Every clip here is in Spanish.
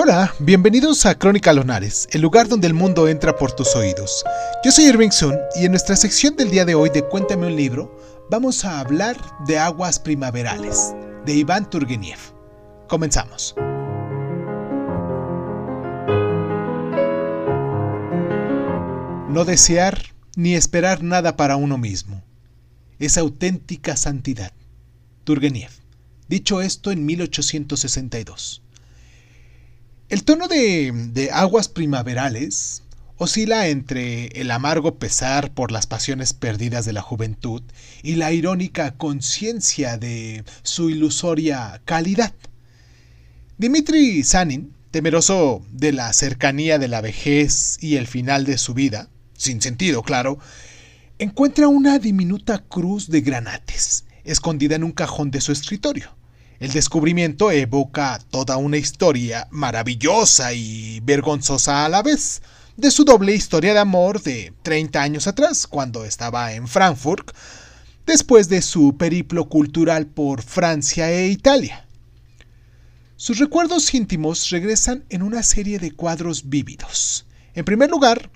Hola, bienvenidos a Crónica Lonares, el lugar donde el mundo entra por tus oídos. Yo soy Irving Sun y en nuestra sección del día de hoy de Cuéntame un libro, vamos a hablar de Aguas Primaverales, de Iván Turgeniev. Comenzamos. No desear ni esperar nada para uno mismo. Es auténtica santidad. Turgeniev. Dicho esto en 1862. El tono de, aguas primaverales oscila entre el amargo pesar por las pasiones perdidas de la juventud y la irónica conciencia de su ilusoria calidad. Dimitri Sanin, temeroso de la cercanía de la vejez y el final de su vida, sin sentido, claro, encuentra una diminuta cruz de granates, escondida en un cajón de su escritorio. El descubrimiento evoca toda una historia maravillosa y vergonzosa a la vez, de su doble historia de amor de 30 años atrás, cuando estaba en Frankfurt, después de su periplo cultural por Francia e Italia. Sus recuerdos íntimos regresan en una serie de cuadros vívidos. En primer lugar,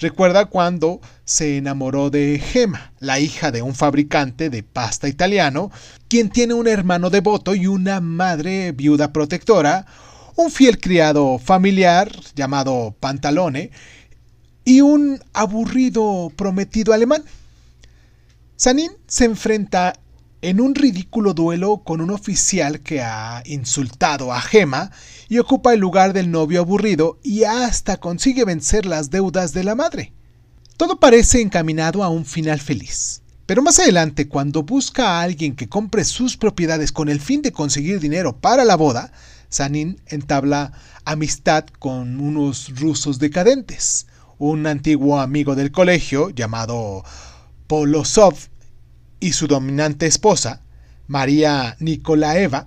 Recuerda cuando se enamoró de Gemma, la hija de un fabricante de pasta italiano, quien tiene un hermano devoto y una madre viuda protectora, un fiel criado familiar llamado Pantalone y un aburrido prometido alemán. Sanin se enfrenta en un ridículo duelo con un oficial que ha insultado a Gema y ocupa el lugar del novio aburrido y hasta consigue vencer las deudas de la madre. Todo parece encaminado a un final feliz. Pero más adelante, cuando busca a alguien que compre sus propiedades con el fin de conseguir dinero para la boda, Sanin entabla amistad con unos rusos decadentes, un antiguo amigo del colegio llamado Polosov y su dominante esposa, María Nikolaeva,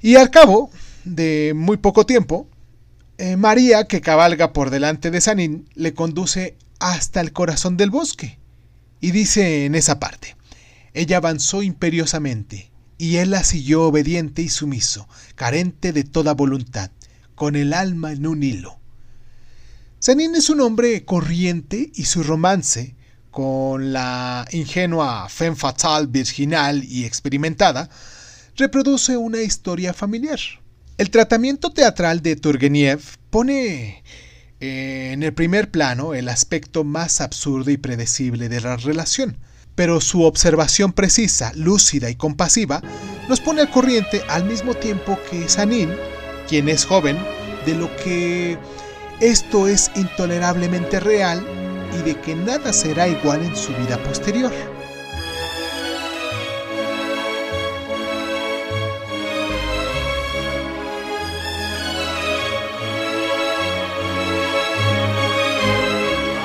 y al cabo de muy poco tiempo, eh, María, que cabalga por delante de Sanín, le conduce hasta el corazón del bosque. Y dice en esa parte, ella avanzó imperiosamente, y él la siguió obediente y sumiso, carente de toda voluntad, con el alma en un hilo. Sanín es un hombre corriente y su romance, con la ingenua femme fatale virginal y experimentada, reproduce una historia familiar. El tratamiento teatral de Turgeniev pone eh, en el primer plano el aspecto más absurdo y predecible de la relación, pero su observación precisa, lúcida y compasiva nos pone al corriente al mismo tiempo que Sanin, quien es joven, de lo que esto es intolerablemente real y de que nada será igual en su vida posterior.